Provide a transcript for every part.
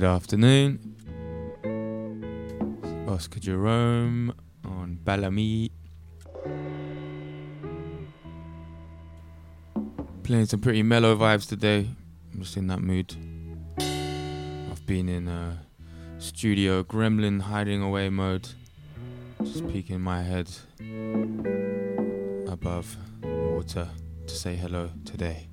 Good afternoon. Oscar Jerome on Balamii. Playing some pretty mellow vibes today. I'm just in that mood. I've been in a studio gremlin hiding away mode. Just peeking my head above water to say hello today.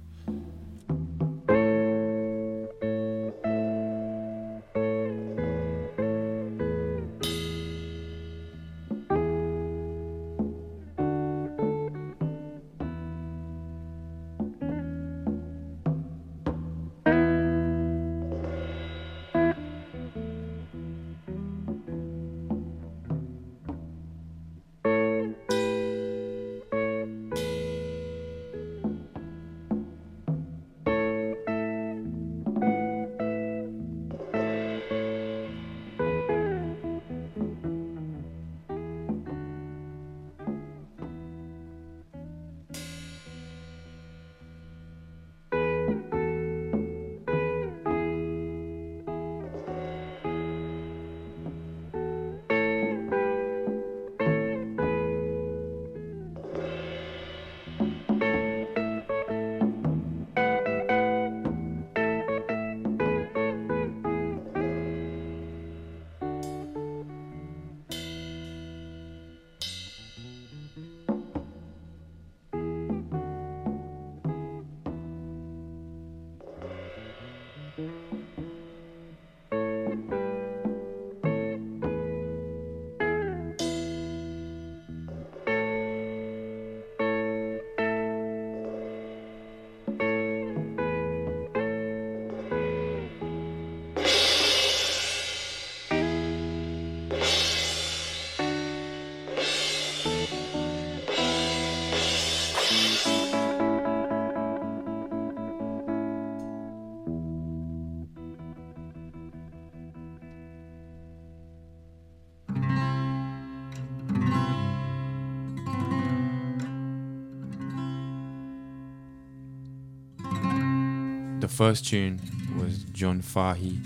First tune was John Fahey.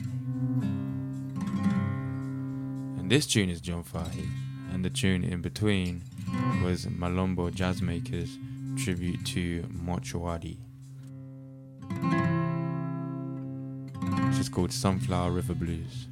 And this tune is John Fahey. And the tune in between was Malombo Jazzmakers tribute to Mochwadi. Which is called Sunflower River Blues.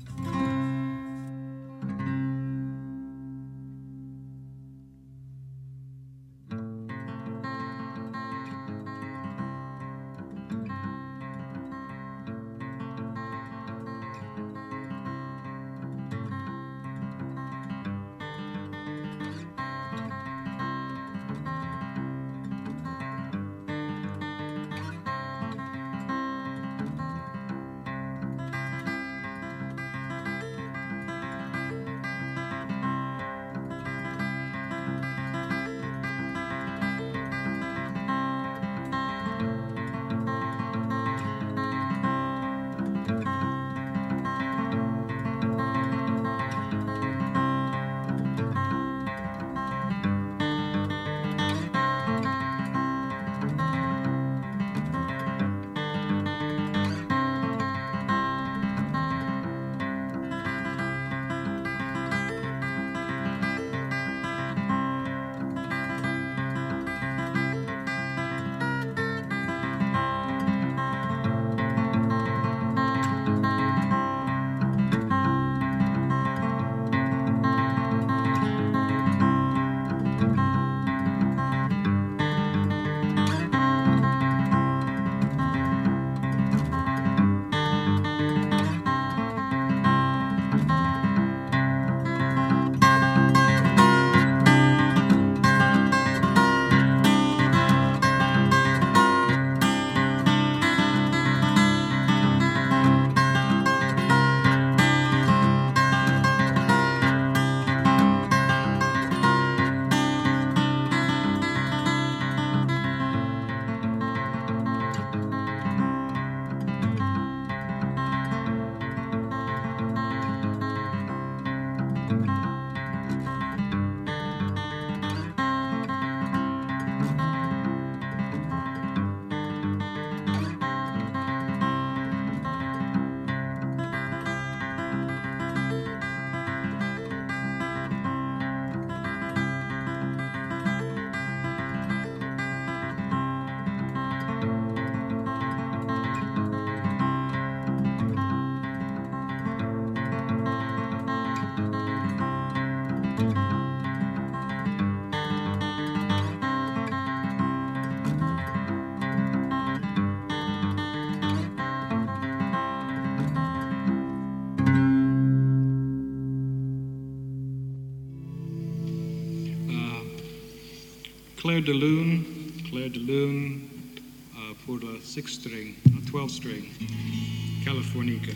Claire de Lune, Claire de Lune uh, de 6 string, 12 string, Californica.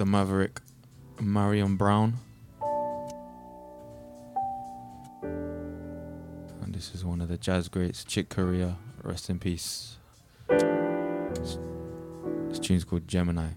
The Maverick Marion Brown. And this is one of the jazz greats, Chick Corea. Rest in peace. This, tune's called Gemini.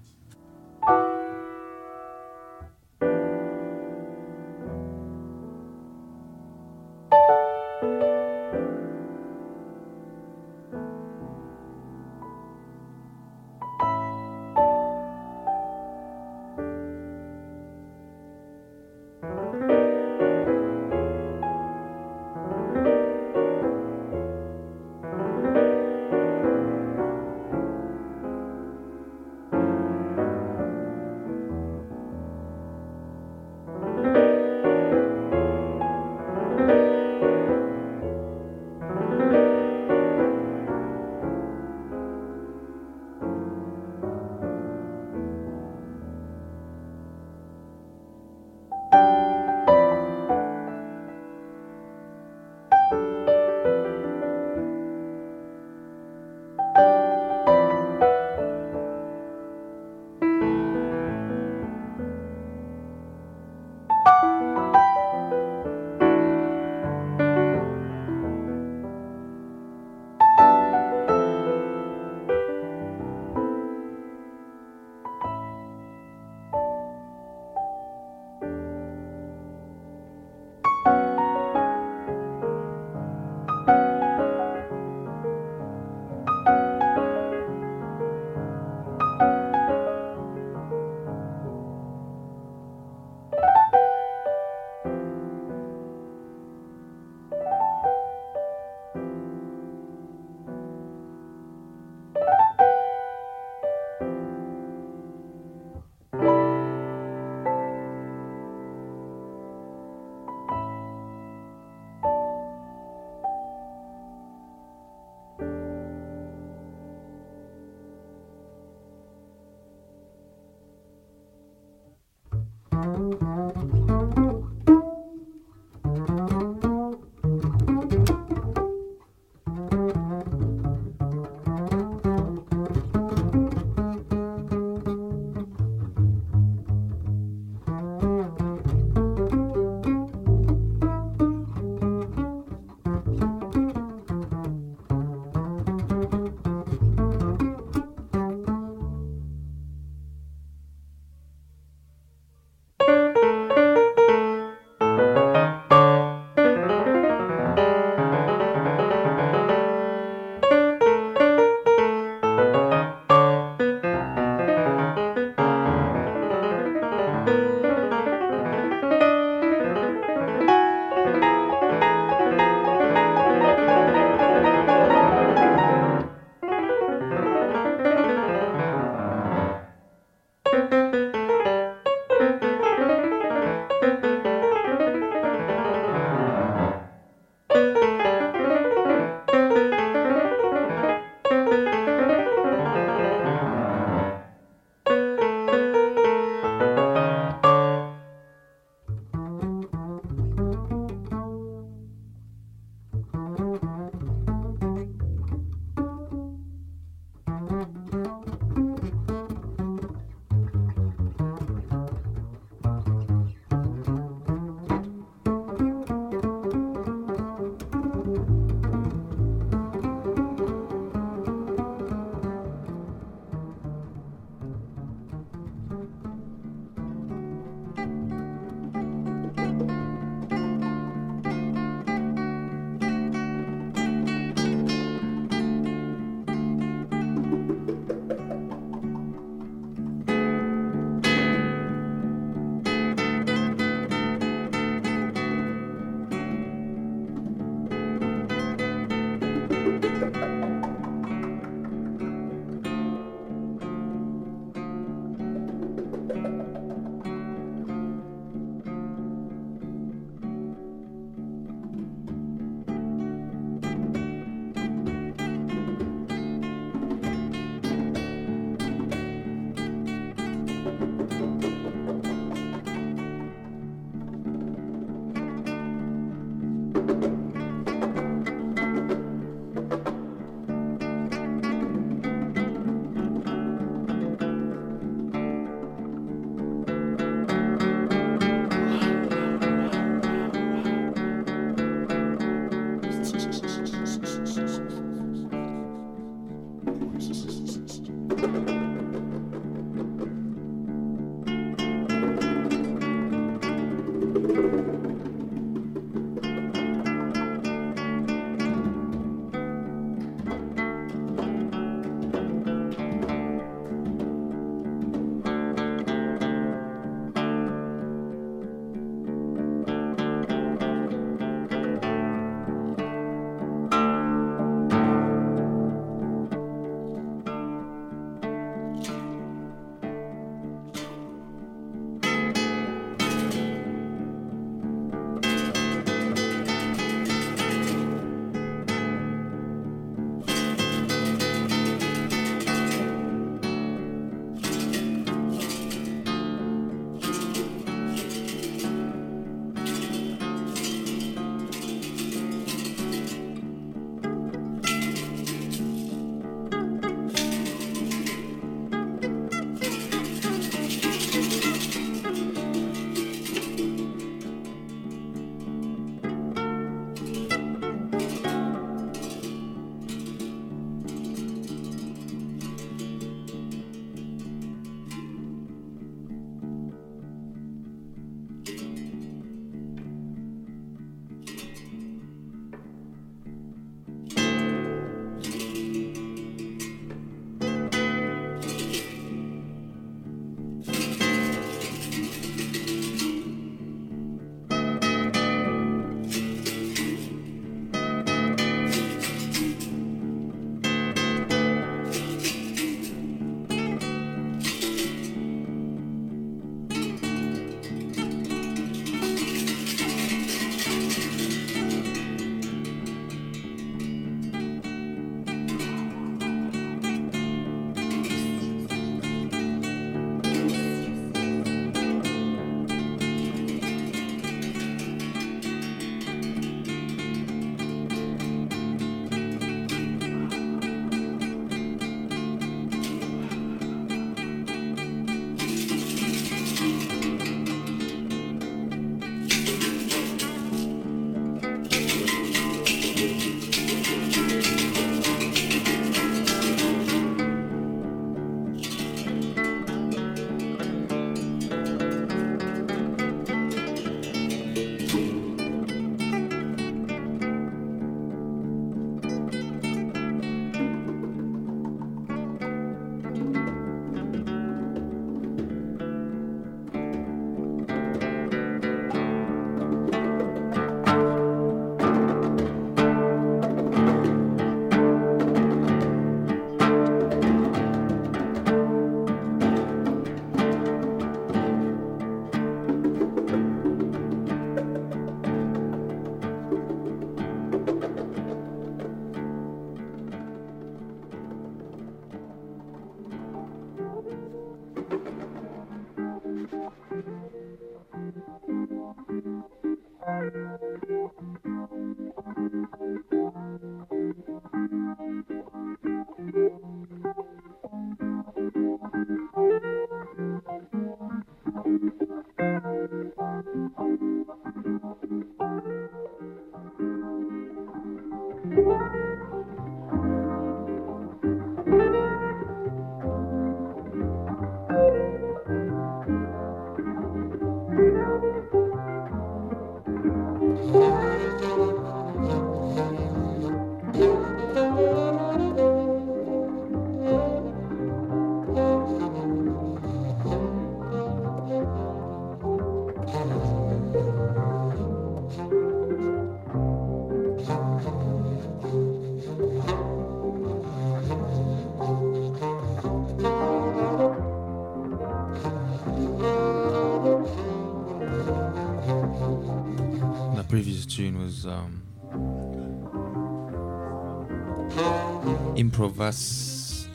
Um,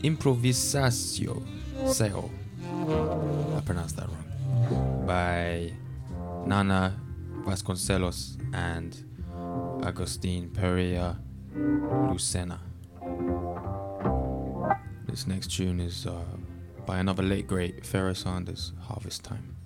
Improvisatio Seo. I pronounced that wrong. By Nana Vasconcelos and Agustin Pereira Lucena. This next tune is uh, by another late great Pharoah Sanders, Harvest Time.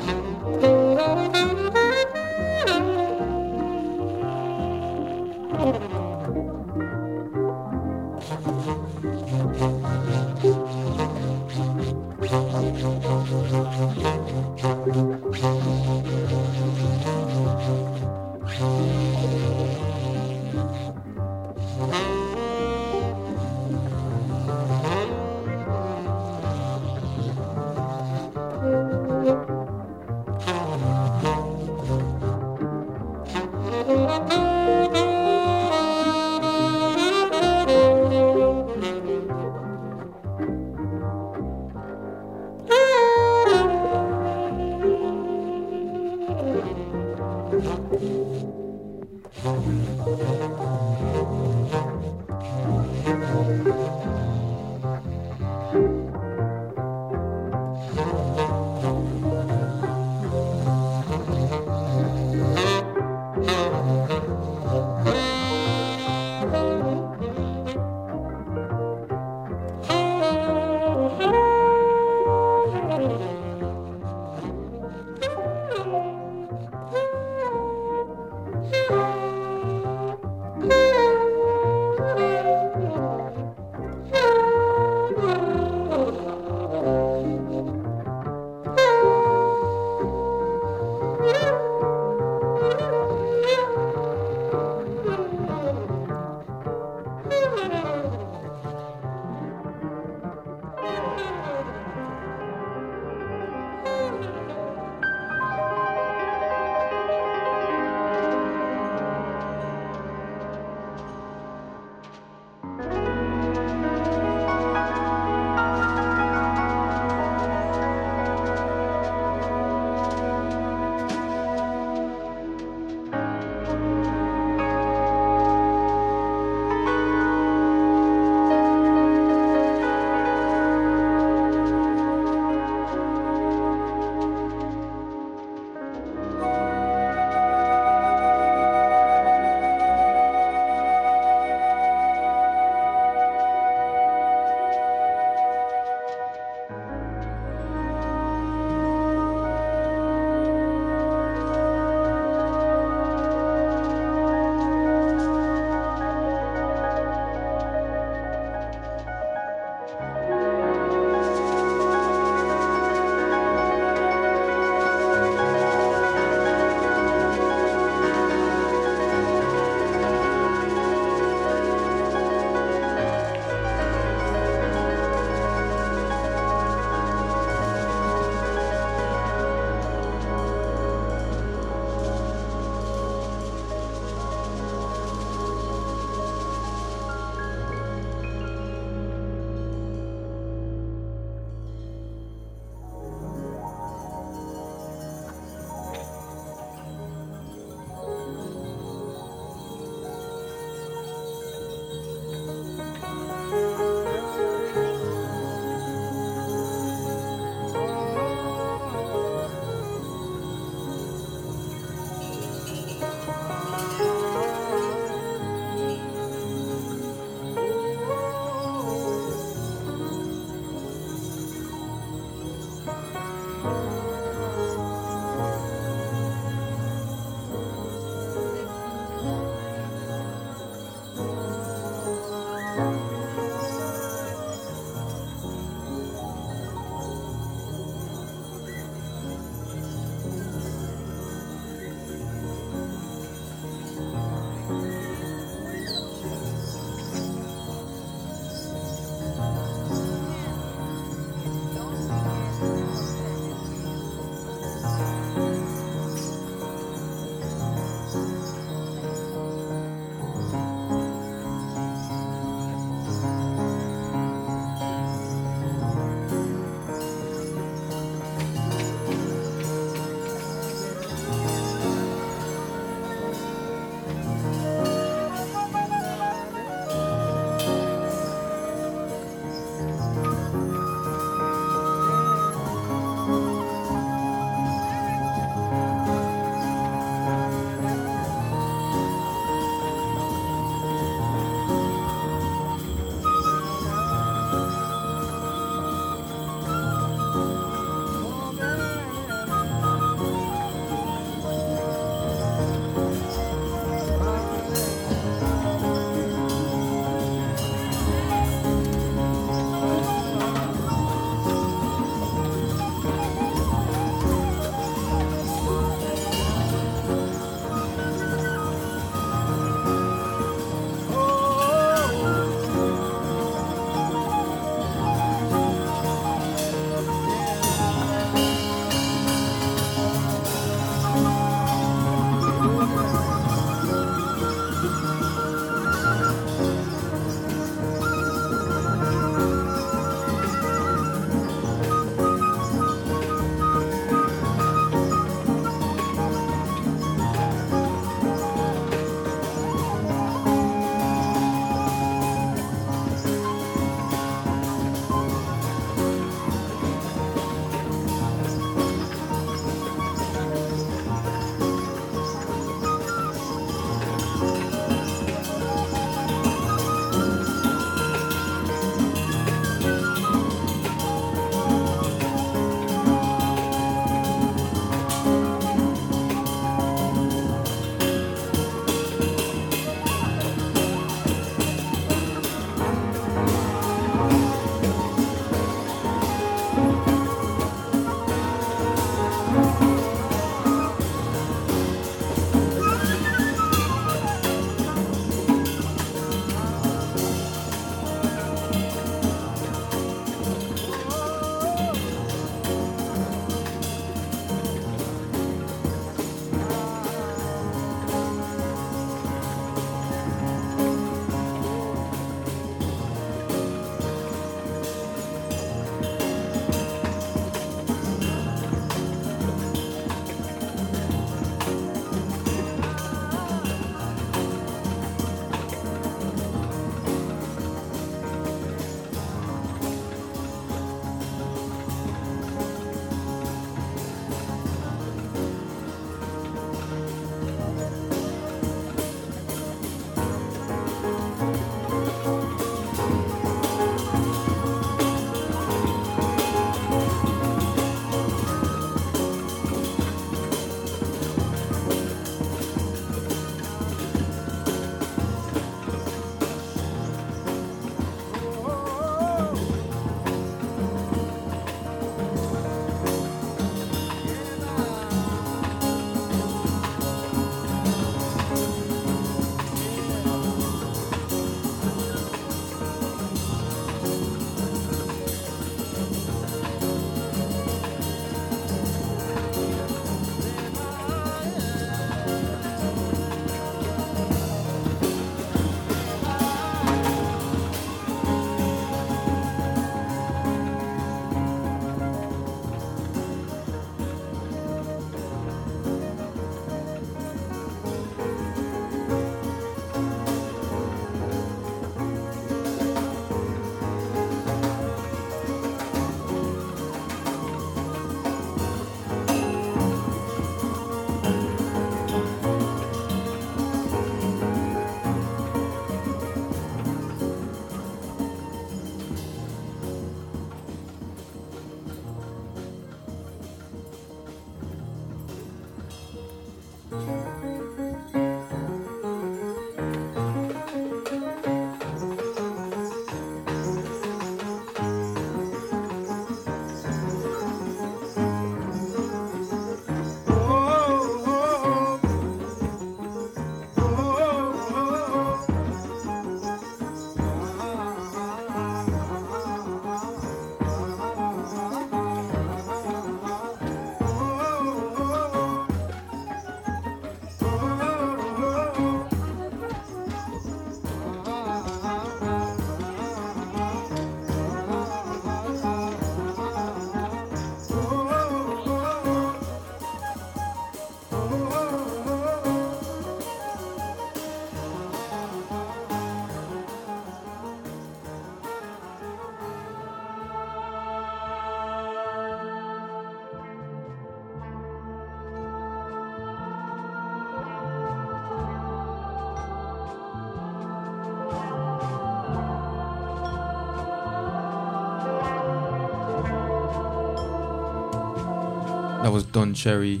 That was Don Cherry.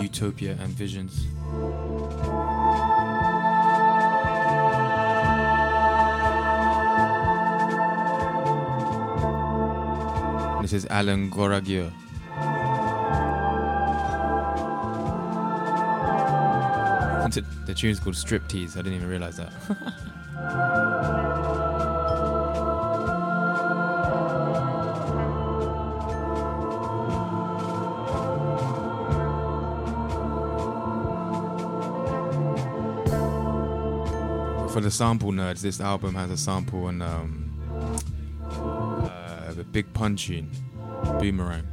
Utopia and Visions. This is Alan Goraguer. The tune's called Striptease. I didn't even realize that. sample nerds, this album has a sample on um, uh, the Big Pun tune, Boomerang.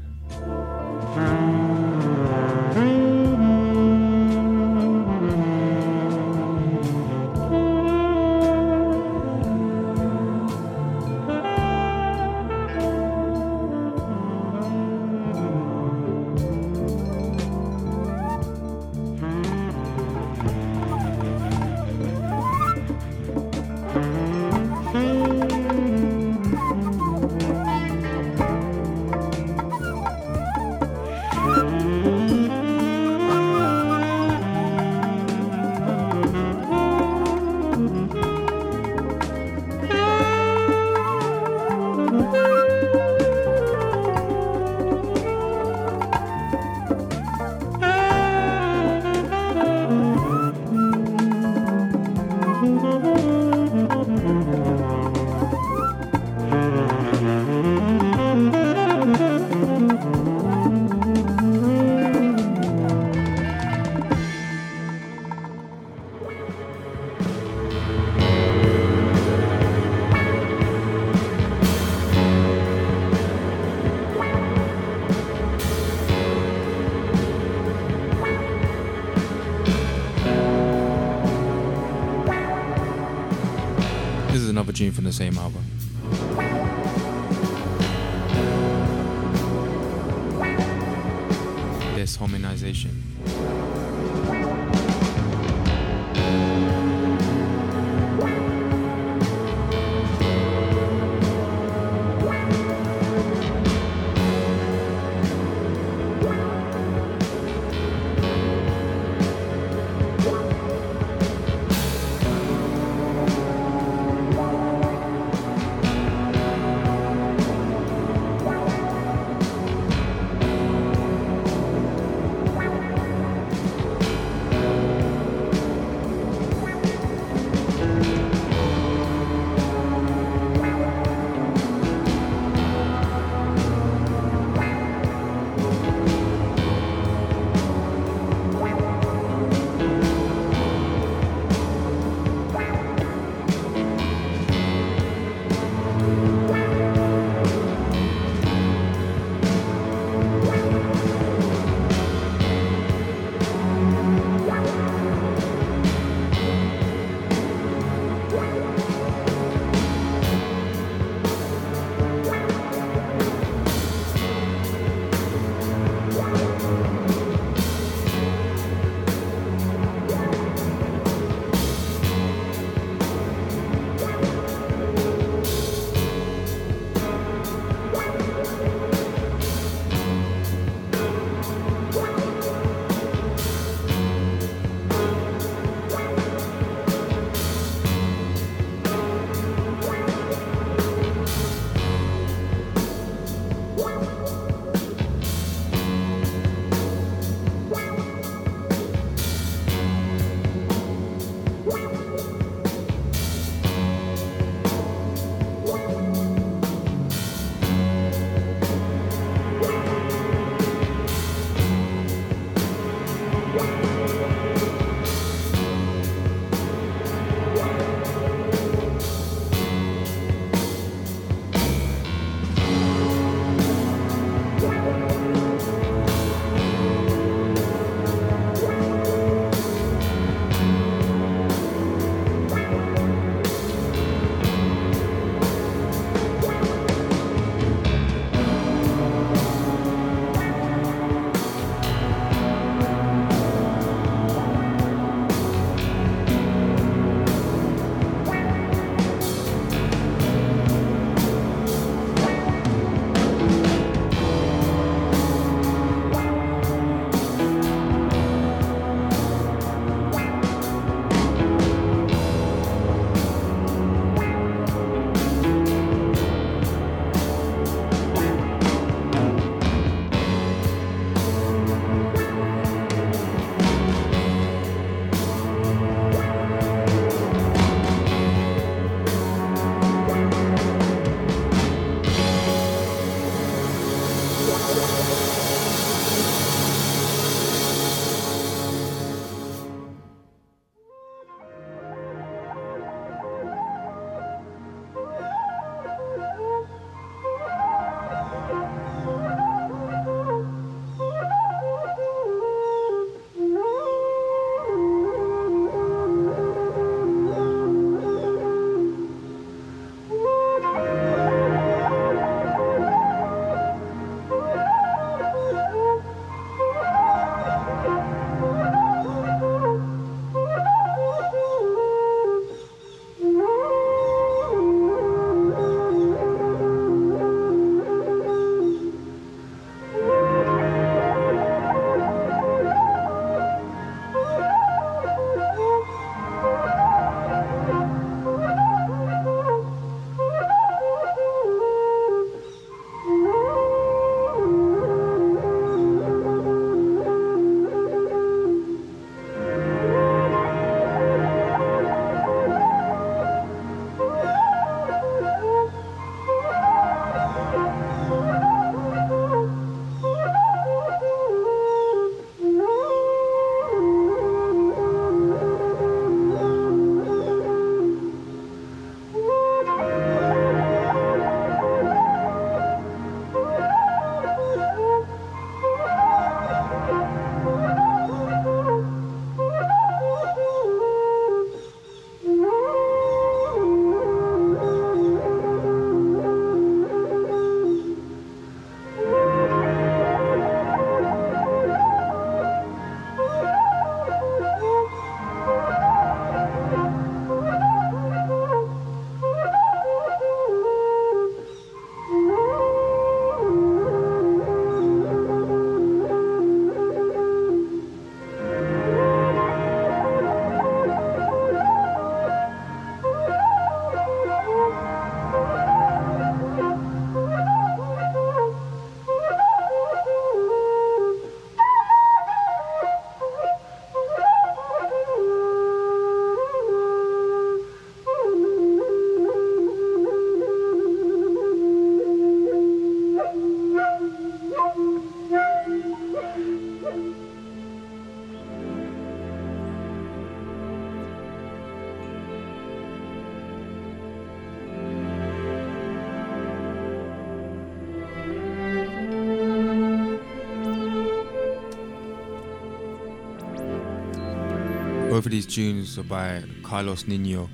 Both of these tunes are by Carlos Nino.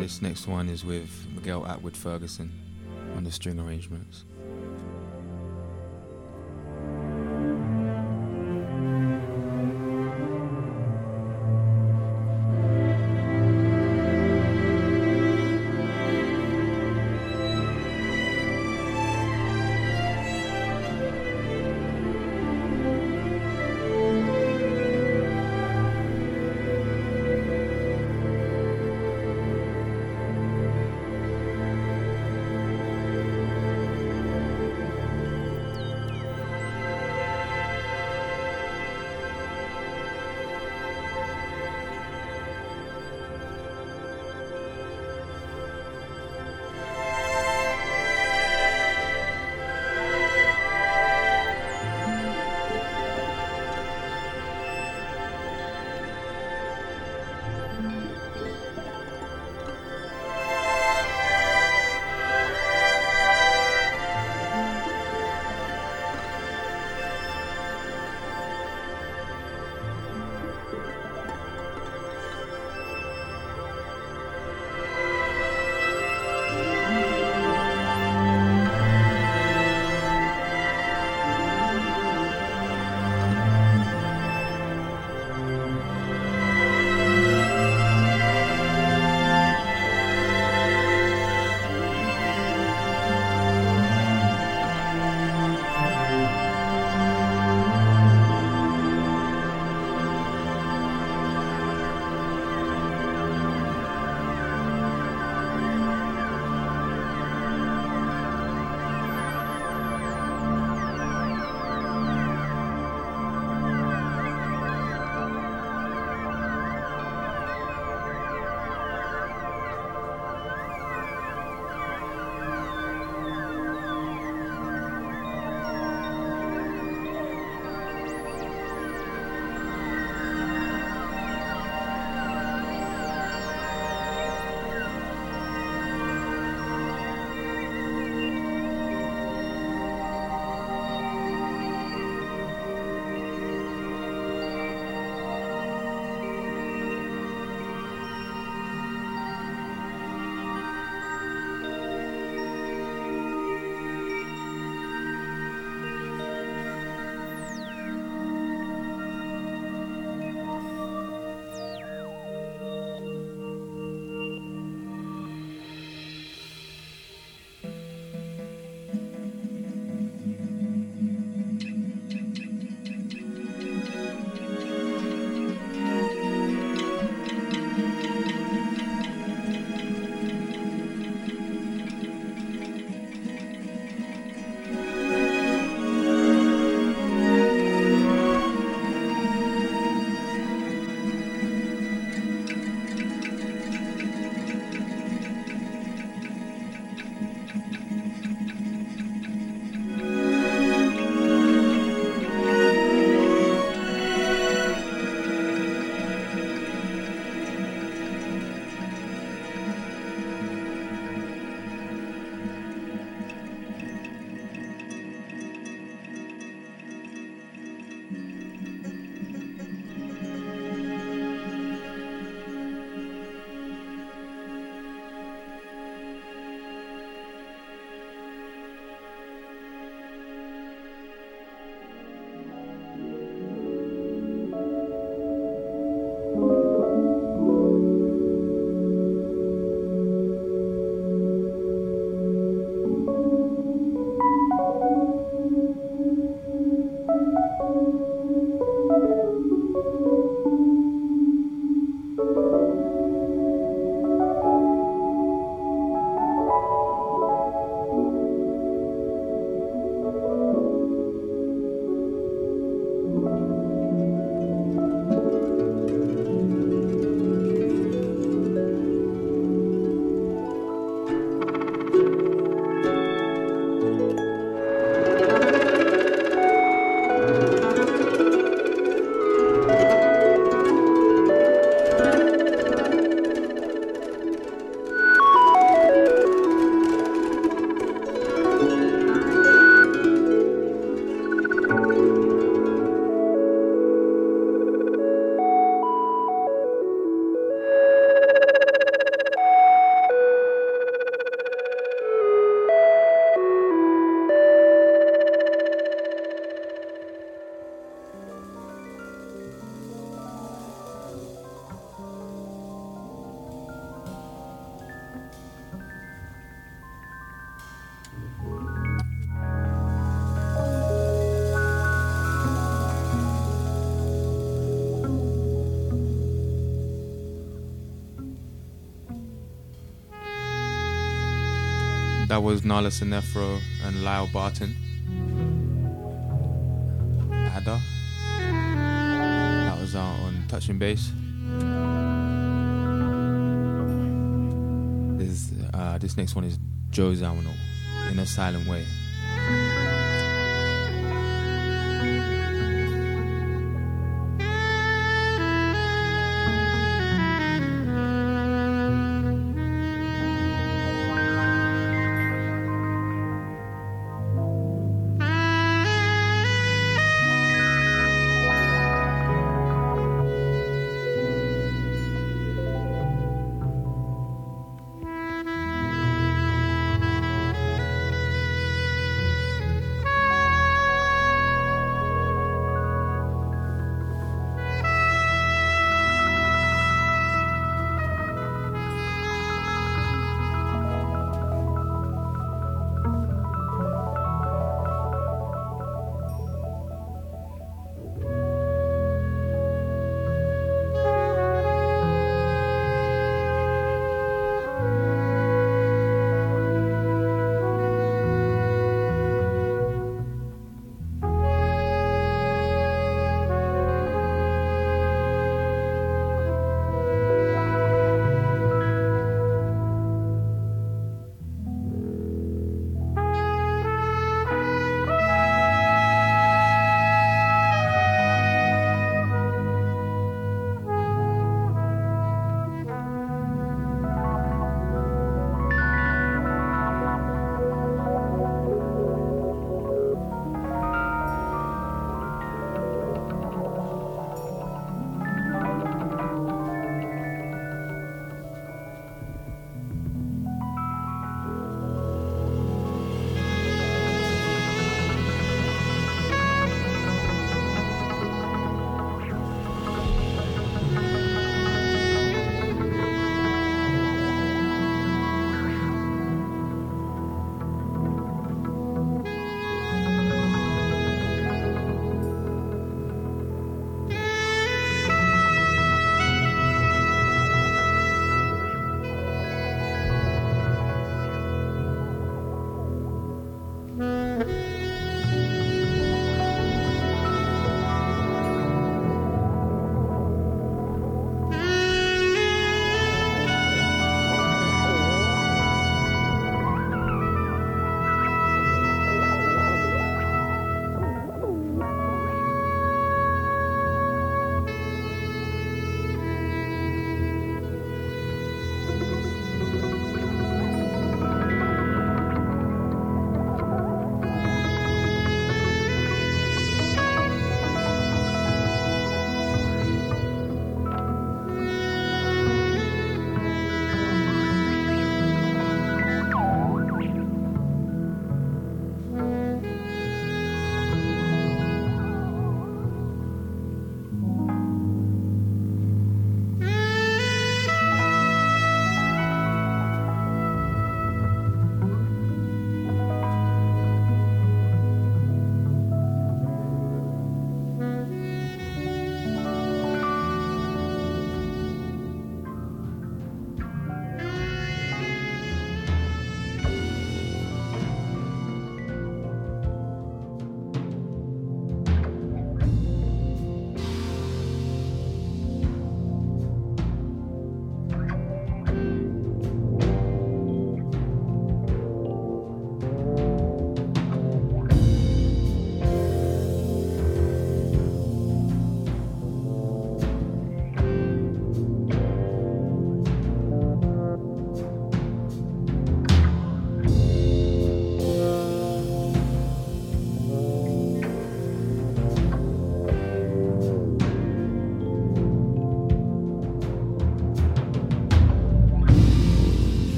This next one is with Miguel Atwood Ferguson on the string arrangements. Was Nala Sinephro and Lyle Barton. Ada. That was out on Touching Base. This uh, this next one is Joe Zawinul in a silent way.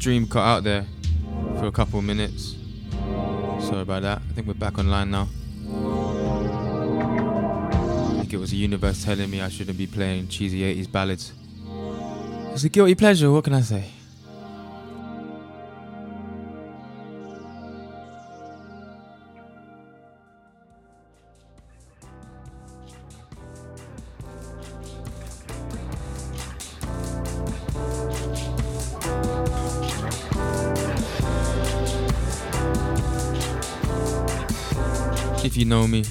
Stream cut out there for a couple of minutes. Sorry about that. I think we're back online now. I think it was the universe telling me I shouldn't be playing cheesy 80s ballads. It's a guilty pleasure, what can I say? You know me,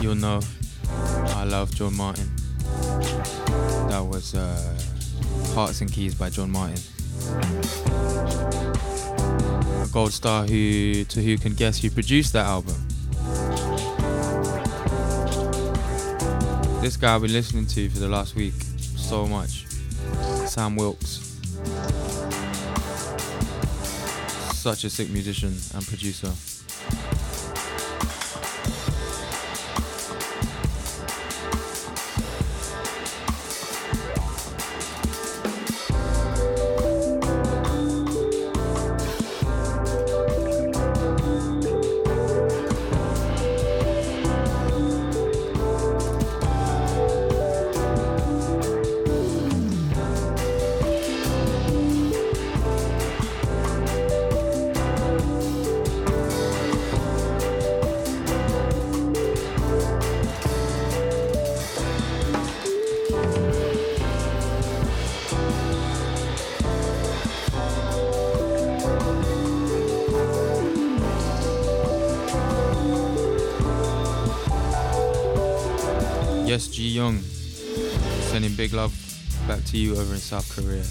you'll know I love John Martyn. That was uh, Hearts and Keys by John Martyn. A gold star who to who can guess who produced that album. This guy I've been listening to for the last week so much. Sam Wilkes. Such a sick musician and producer. To you over in South Korea.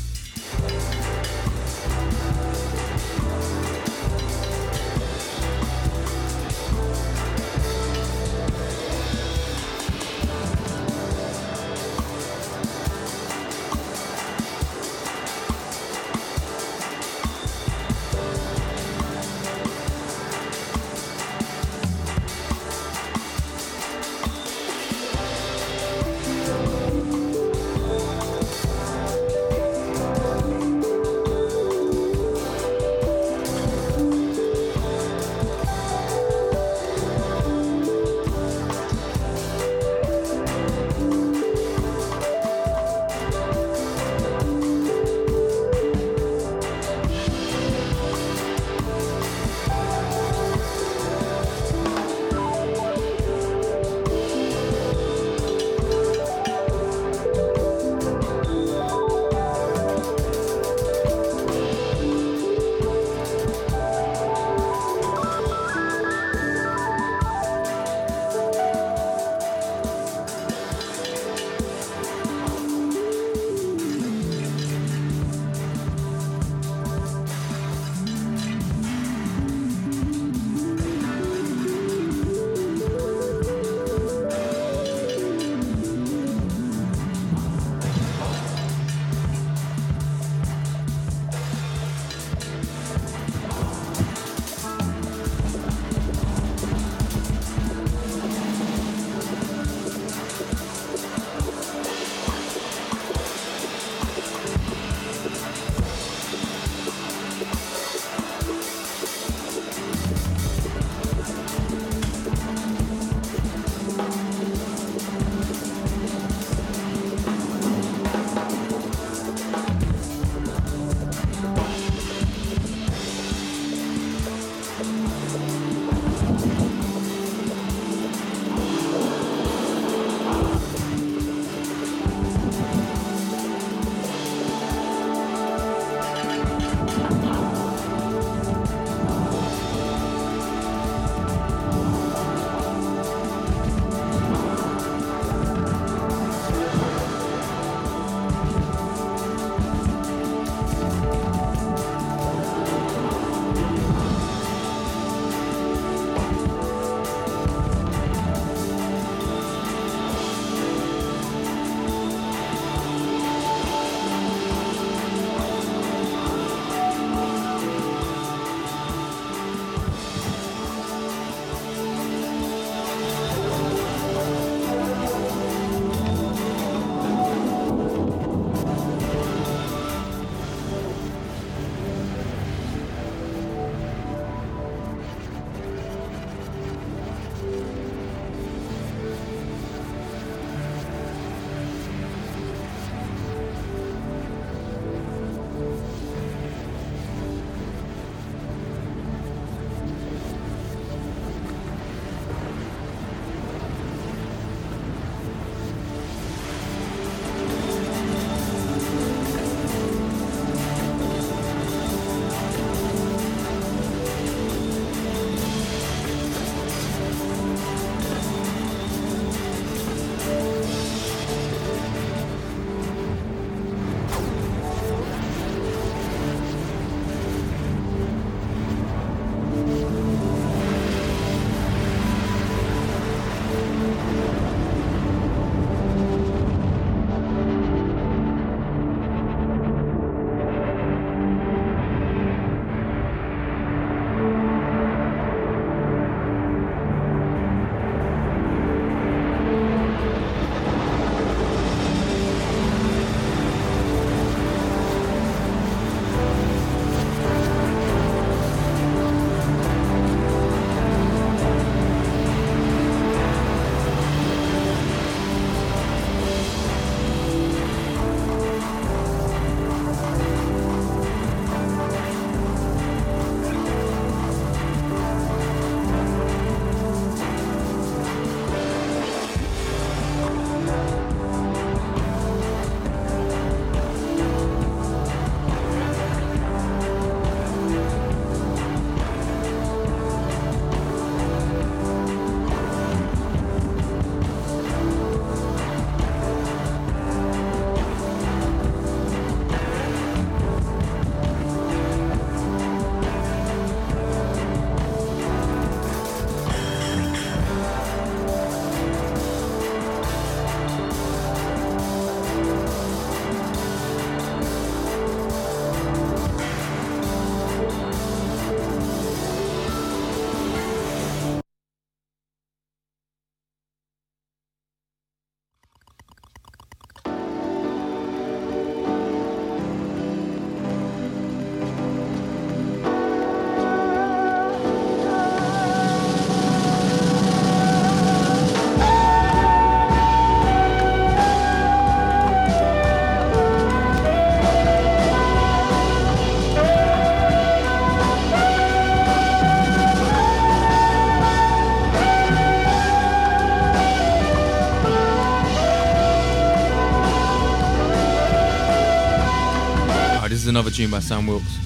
Another tune by Sam Wilkes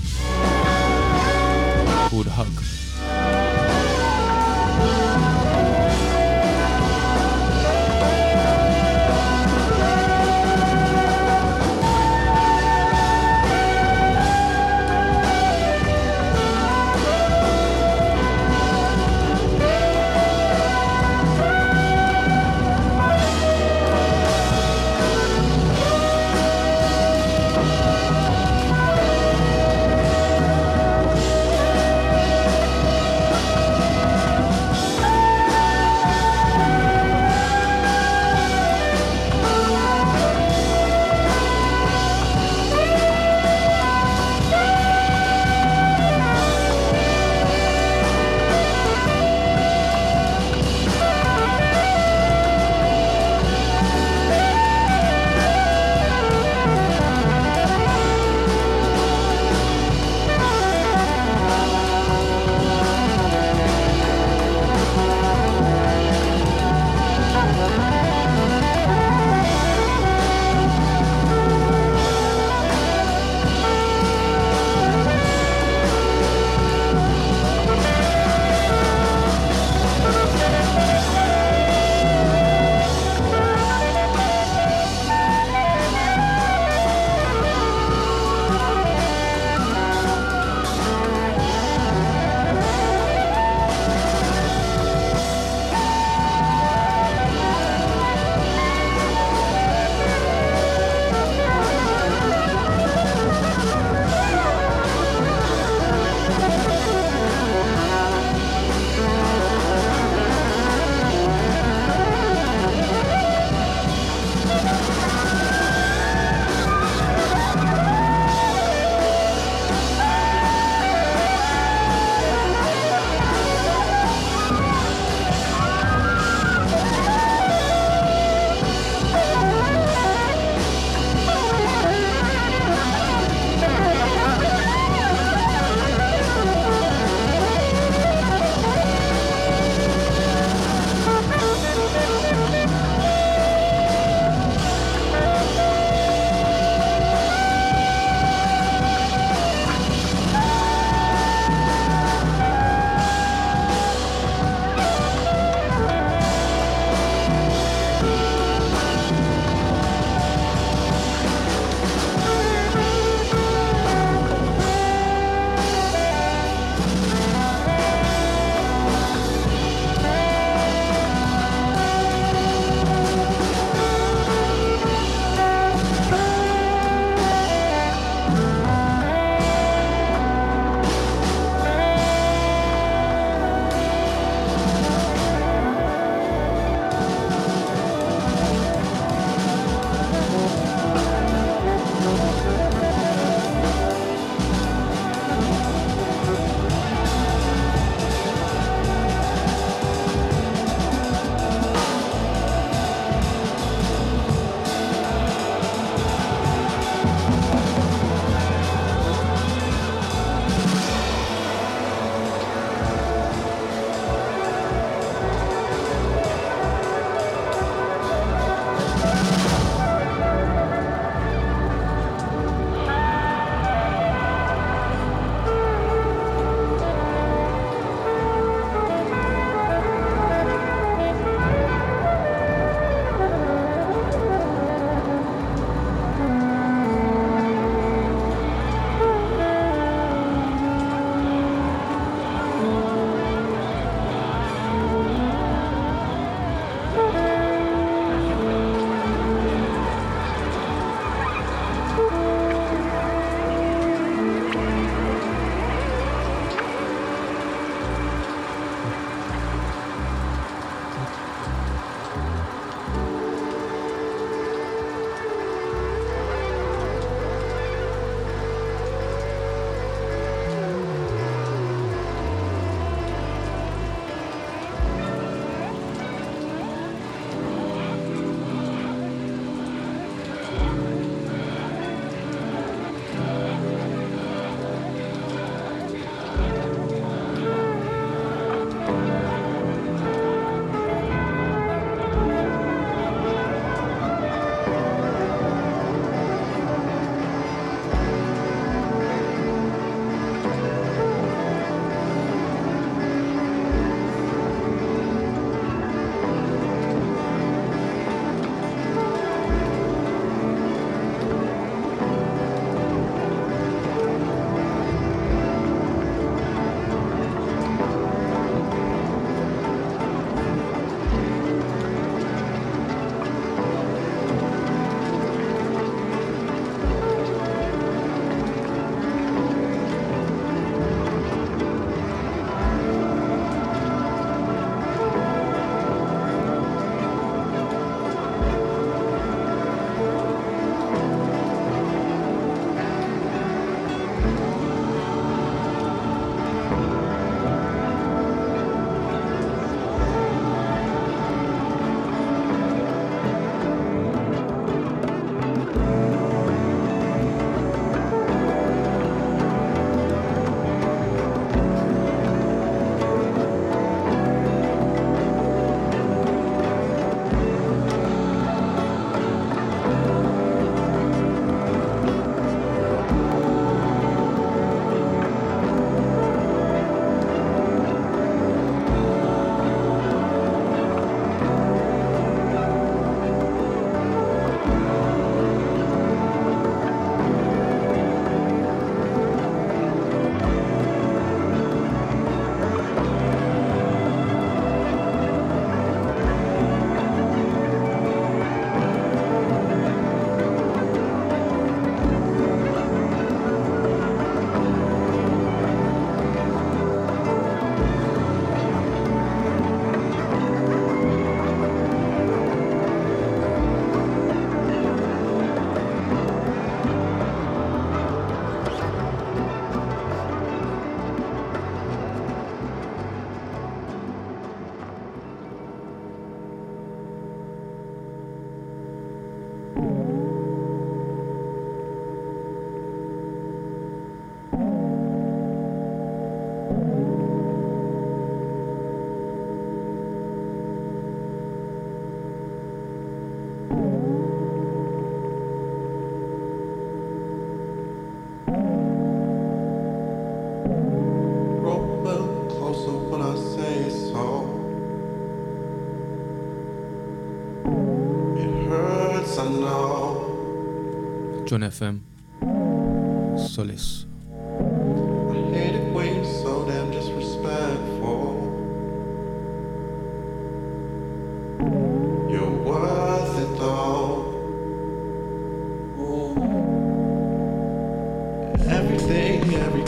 worth FM.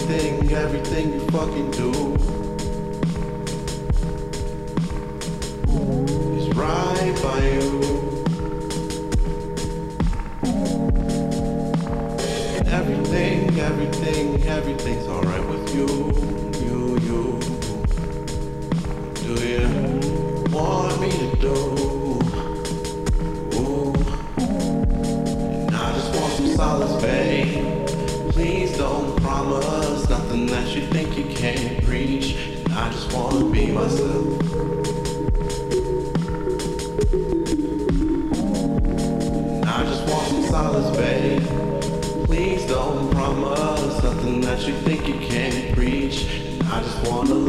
everything, everything you fucking Everything, everything, everything's alright with you, you, you. Do you want me to do? Wanna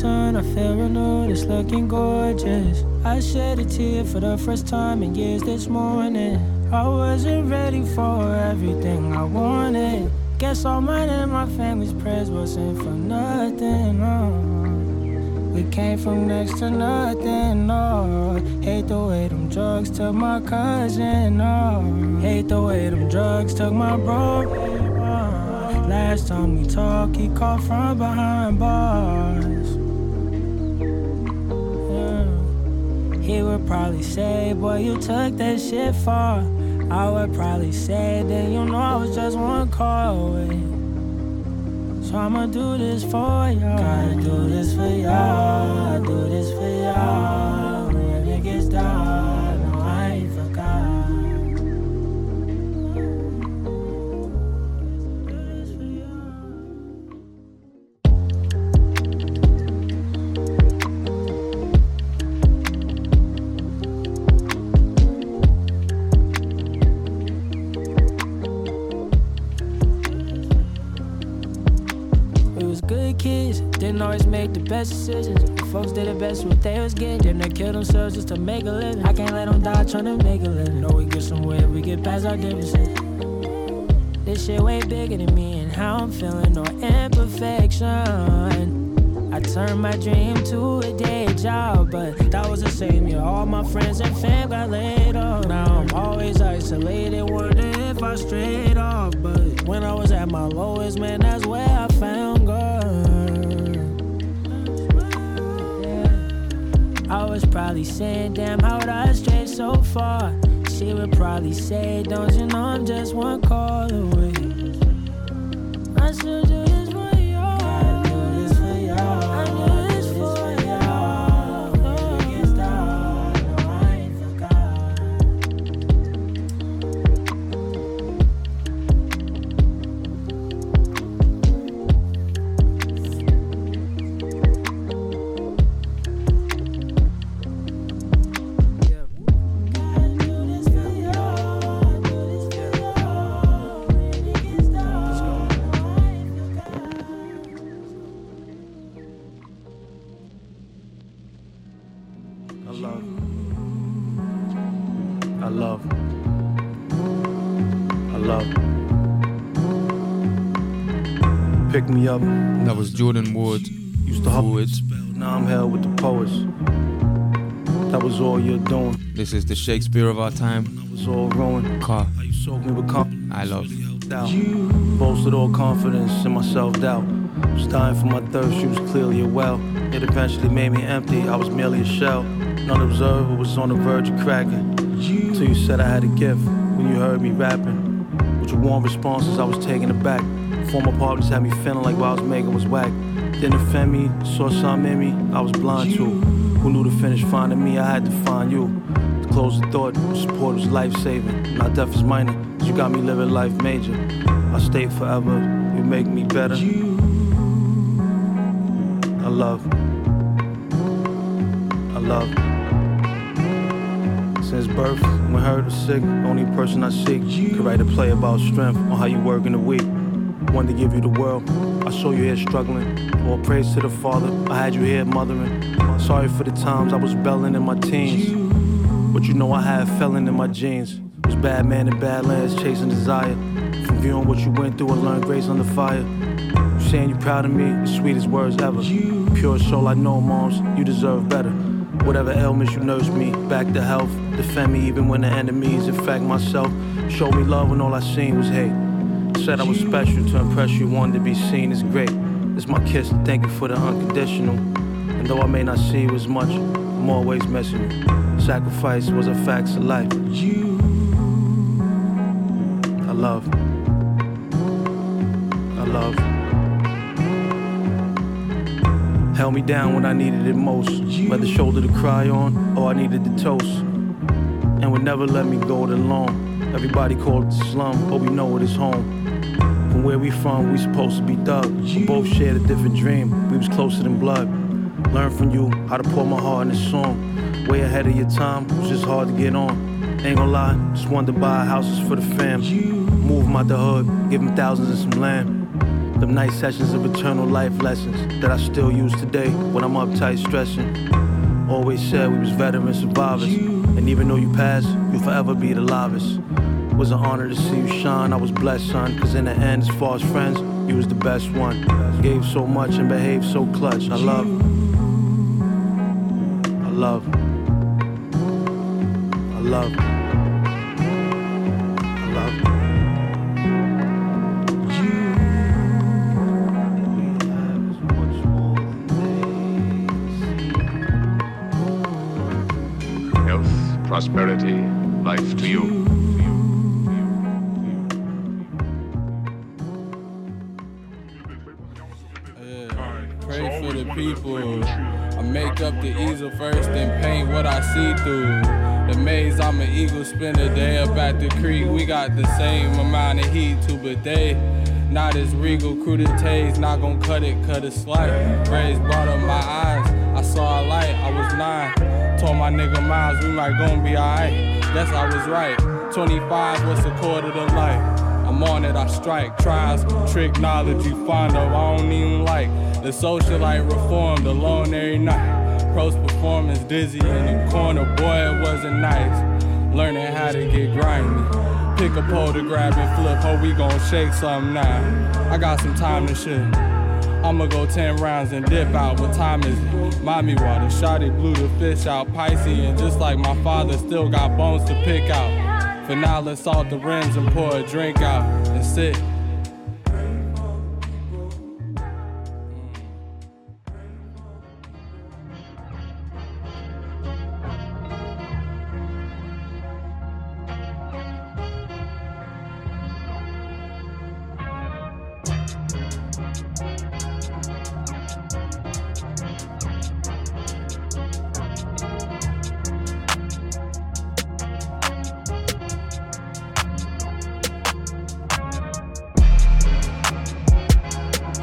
sun, I feel renewed, it's looking gorgeous. I shed a tear for the first time in years this morning. I wasn't ready for everything I wanted. Guess all mine and my family's prayers wasn't for nothing. No. We came from next to nothing, no. Hate the way them drugs took my cousin, no. Hate the way them drugs took my bro. Last time we talked, he called from behind bars. He would probably say, Boy, you took that shit far. I would probably say, Then you know I was just one call away. So I'ma do this for y'all. Gotta do this for y'all. I do this for y'all. Best decisions. Folks did the best what they was getting, then they killed themselves just to make a living. I can't let them die trying to make a living. Know we get somewhere, we get past our differences. This shit way bigger than me and how I'm feeling, no imperfection. I turned my dream to a day job, but that was the same year. All my friends and fam got laid off. Now I'm always isolated, wondering if I strayed off. But when I was at my lowest, man, that's where I found I was probably saying, damn, how would I stray so far? She would probably say, don't you know I'm just one call away. I should do me up. That was Jordan Ward. Used to hop. Now I'm held with the poets. That was all you're doing. This is the Shakespeare of our time. That was all ruined. Car. Me with confidence. I love. doubt. Boasted all confidence in my self doubt. Was dying for my thirst, she was clearly a well. It eventually made me empty, I was merely a shell. None observer was on the verge of cracking. Till you said I had a gift when you heard me rapping. With your warm responses, I was taken aback. Former partners had me feeling like what I was making was whack. Didn't offend me, saw something in me, I was blind to. Who knew to finish finding me, I had to find you. To close the thought, support was life saving. Not death is minor, 'cause you got me living life major. I stay forever, you make me better. I love. I love. Since birth, when hurt or sick, only person I seek could write a play about strength on how you work in the week. One to give you the world, I saw you here struggling. All praise to the Father, I had you here mothering. Sorry for the times I was belling in my teens. But you know I had felon in my jeans. Was bad man in badlands chasing desire. From viewing what you went through, I learned grace under fire. You saying you proud of me, the sweetest words ever. Pure soul, I know, moms, you deserve better. Whatever ailments you nursed me, back to health. Defend me even when the enemies infect myself. Show me love when all I seen was hate. Said I was special to impress you, wanted to be seen as great. It's my kiss, to thank you for the unconditional. And though I may not see you as much, I'm always missing you. Sacrifice was a fact of life. You, I love. I love. Held me down when I needed it most. Whether shoulder to cry on or I needed to toast. And would never let me go it alone. Everybody called it the slum, but we know it is home. Where we from, we supposed to be thug. We both shared a different dream. We was closer than blood. Learn from you how to pour my heart in a song. Way ahead of your time, it was just hard to get on. Ain't gonna lie, just wanted to buy houses for the fam. Move 'em out the hood, give 'em thousands and some land. Them night sessions of eternal life lessons that I still use today when I'm uptight stressing. Always said we was veteran survivors. And even though you passed, you'll forever be the livest. Was an honor to see you shine, I was blessed, son. Cause in the end, as far as friends, you was the best one. Gave so much and behaved so clutch. I love. I love. I love. I love. Prosperity, life to you. Up the easel first and paint what I see through. The maze, I'm an eagle spinner. They up at the creek. We got the same amount of heat too, but they not as regal. Crudités not gon' cut it, cut it slight. Rays brought up my eyes. I saw a light. I was nine. Told my nigga Miles we might gon' be alright. Guess I was right. 25, what's a quarter to life? I'm on it, I strike. Trials, trick knowledge you find of. I don't even like the socialite reform, the alone every night. Pros performance dizzy in the corner, boy, it wasn't nice. Learning how to get grimy. Pick a pole to grab and flip, hope we gon' shake something now. I got some time to shit. I'ma go 10 rounds and dip out. What time is it? Mommy water. Shotty blew the fish out. Pisces, and just like my father, still got bones to pick out. For now, let's salt the rims and pour a drink out and sit.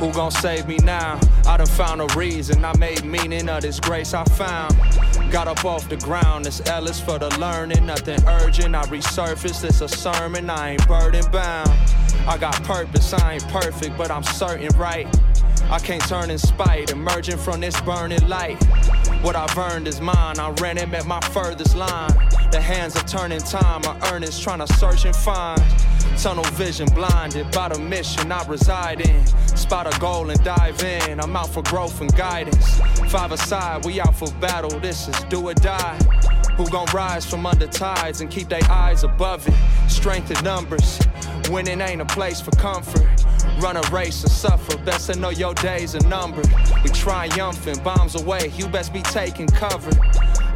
Who gon' save me now? I done found a reason. I made meaning of this grace I found. Got up off the ground, this Ellis for the learning. Nothing urgent. I resurfaced, it's a sermon. I ain't burden bound. I got purpose, I ain't perfect, but I'm certain right. I can't turn in spite, emerging from this burning light. What I've earned is mine. I ran him at my furthest line. The hands are turning time, my earnest trying to search and find. Tunnel vision blinded by the mission I reside in. Spot a goal and dive in. I'm out for growth and guidance. Five aside, we out for battle. This is do or die. Who gon' rise from under tides and keep their eyes above it? Strength in numbers. Winning ain't a place for comfort. Run a race or suffer. Best to know your days are numbered. We triumphant, bombs away. You best be taking cover.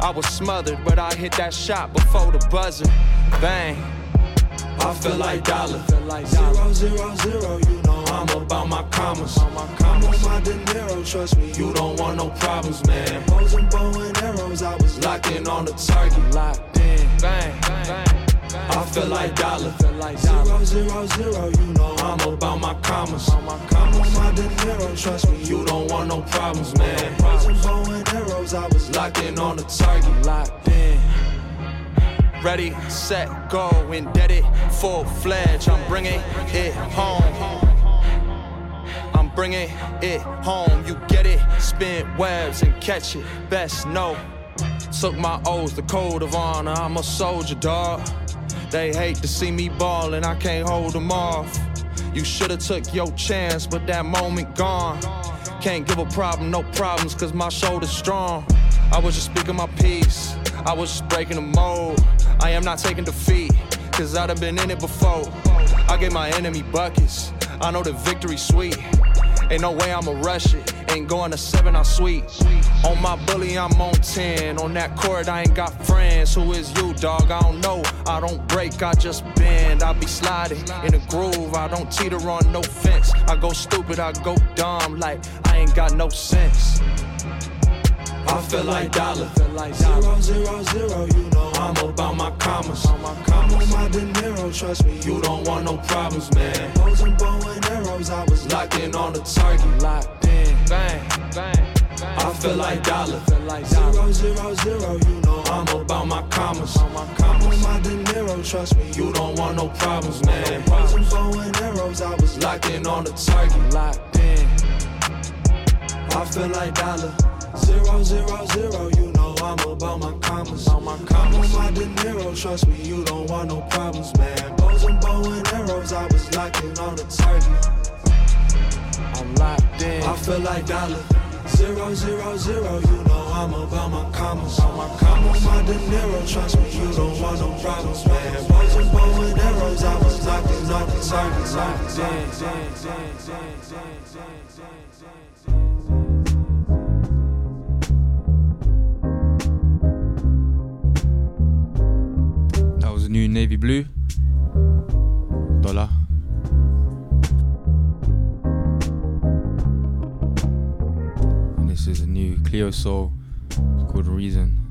I was smothered, but I hit that shot before the buzzer. Bang. I feel like dollar. Zero, zero, zero, you know I'm about my commas. I'm on my De Niro, trust me, you don't want no problems, man. Posing bow and arrows, I was locked in on the target. Locked in, bang, bang. I feel like dollar. Zero, zero, zero, you know I'm about my commas. I'm on my De Niro, trust me, you don't want no problems, man. Posing bow and arrows, I was locked in on the target. Locked in. Ready, set, go, indebted, full fledged. I'm bringing it home. I'm bringing it home. You get it, spin webs and catch it. Best know. Took my oaths, the code of honor. I'm a soldier, dog. They hate to see me ballin', I can't hold them off. You should've took your chance, but that moment gone. Can't give a problem, no problems, cause my shoulder's strong. I was just speaking my piece, I was just breaking the mold. I am not taking defeat, cause I done been in it before. I gave my enemy buckets, I know the victory's sweet. Ain't no way I'ma rush it. Ain't going to seven, I'm sweet. On my bully, I'm on 10. On that court, I ain't got friends. Who is you, dog? I don't know. I don't break, I just bend. I be sliding in a groove. I don't teeter on no fence. I go stupid, I go dumb. Like I ain't got no sense. I feel like dollar. Zero, zero, zero, you know I'm about my commas. I'm on my De Niro, trust me, you don't want no problems, man. Posing bow and arrows, I was locked in on the target. Locked in, bang, bang. I feel like dollar. Zero, zero, zero, you know I'm about my commas. I'm on my De Niro, trust me, you don't want no problems, man. Posing bow and arrows, I was locked in on the target. Locked in. I feel like dollar. Zero, zero, zero, you know I'm about my commas. I'm on my De Niro, trust me, you don't want no problems, man. Bows and bow and arrows, I was locking on the target. I'm locked in. I feel like dollar. Zero, zero, zero, you know I'm about my commas. I'm on my De Niro, trust me, you don't want no problems, man. Bows and bow and arrows, I was locking on the target. Locked in. Blue. Dollar. And this is a new Cleo Sol. Called Reason.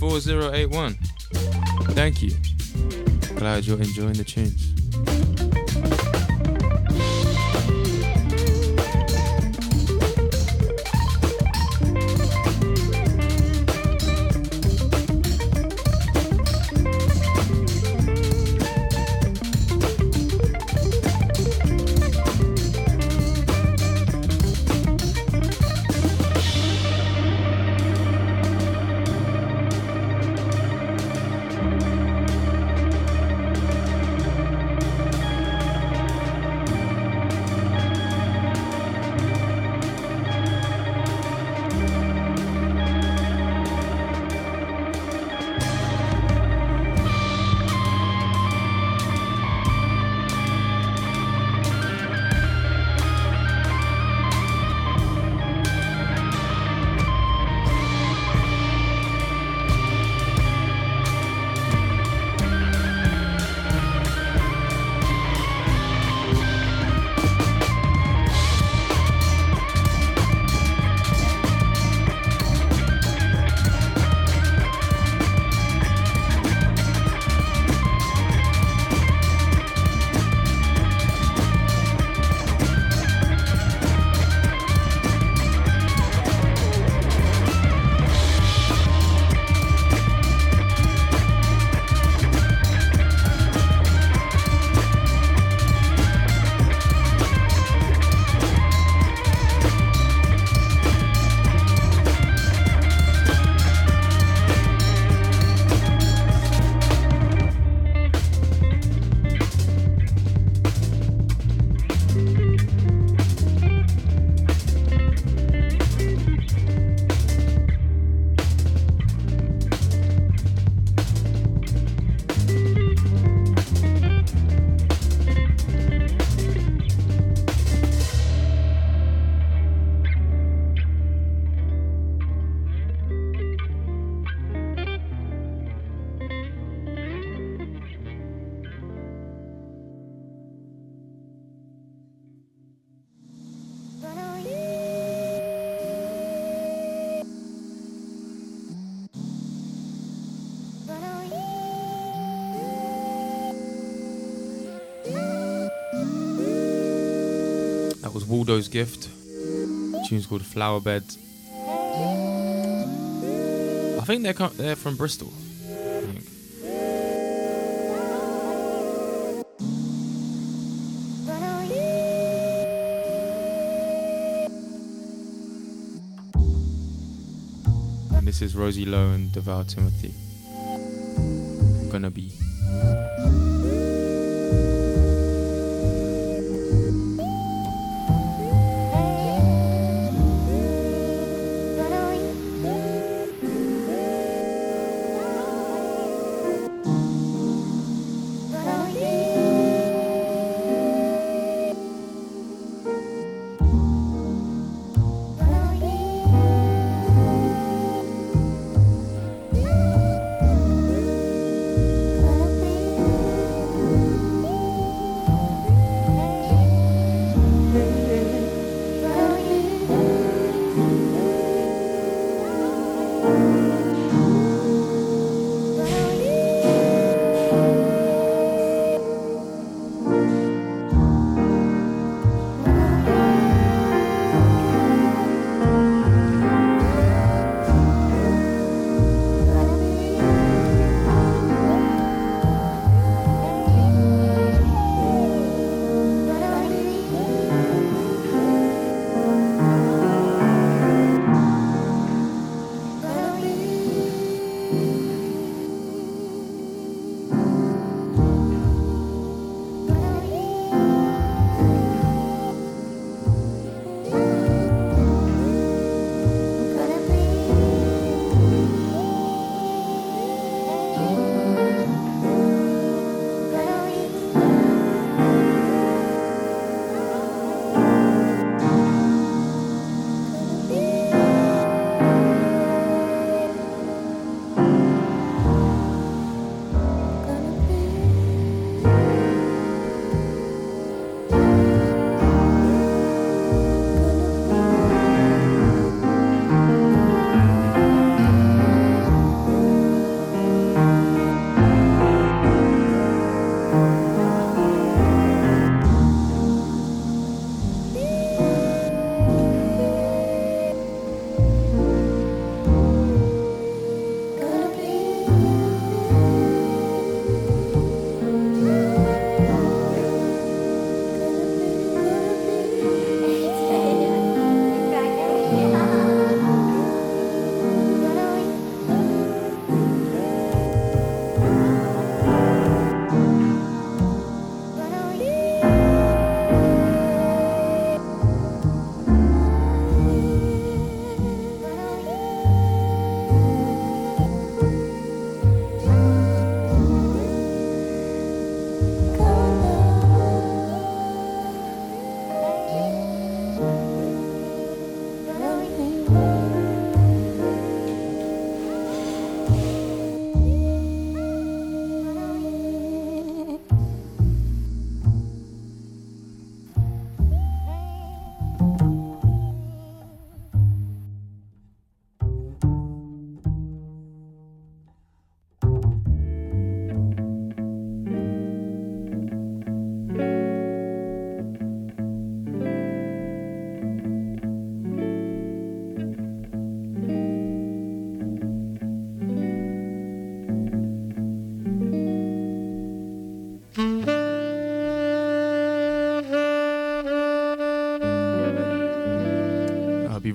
Loomis4081. Thank you. Glad you're enjoying the tunes. Waldo's Gift. Tune's called Flower Bed. I think they're they're from Bristol. And this is Rosie Lowe and Duval Timothy.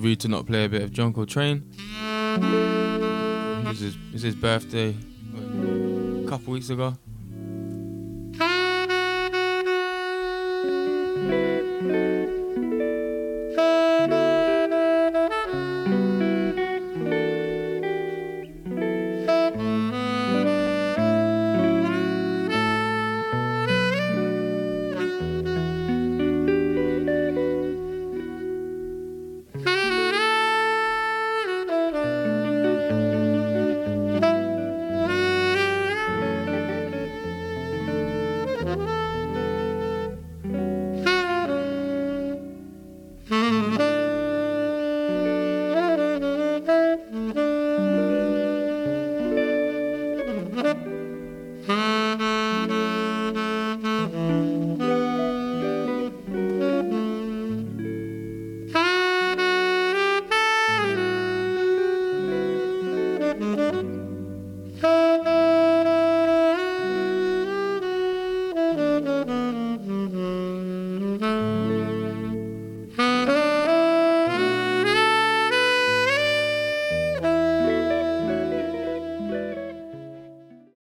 Rude to not play a bit of John Coltrane. It was his, it was his birthday a couple weeks ago.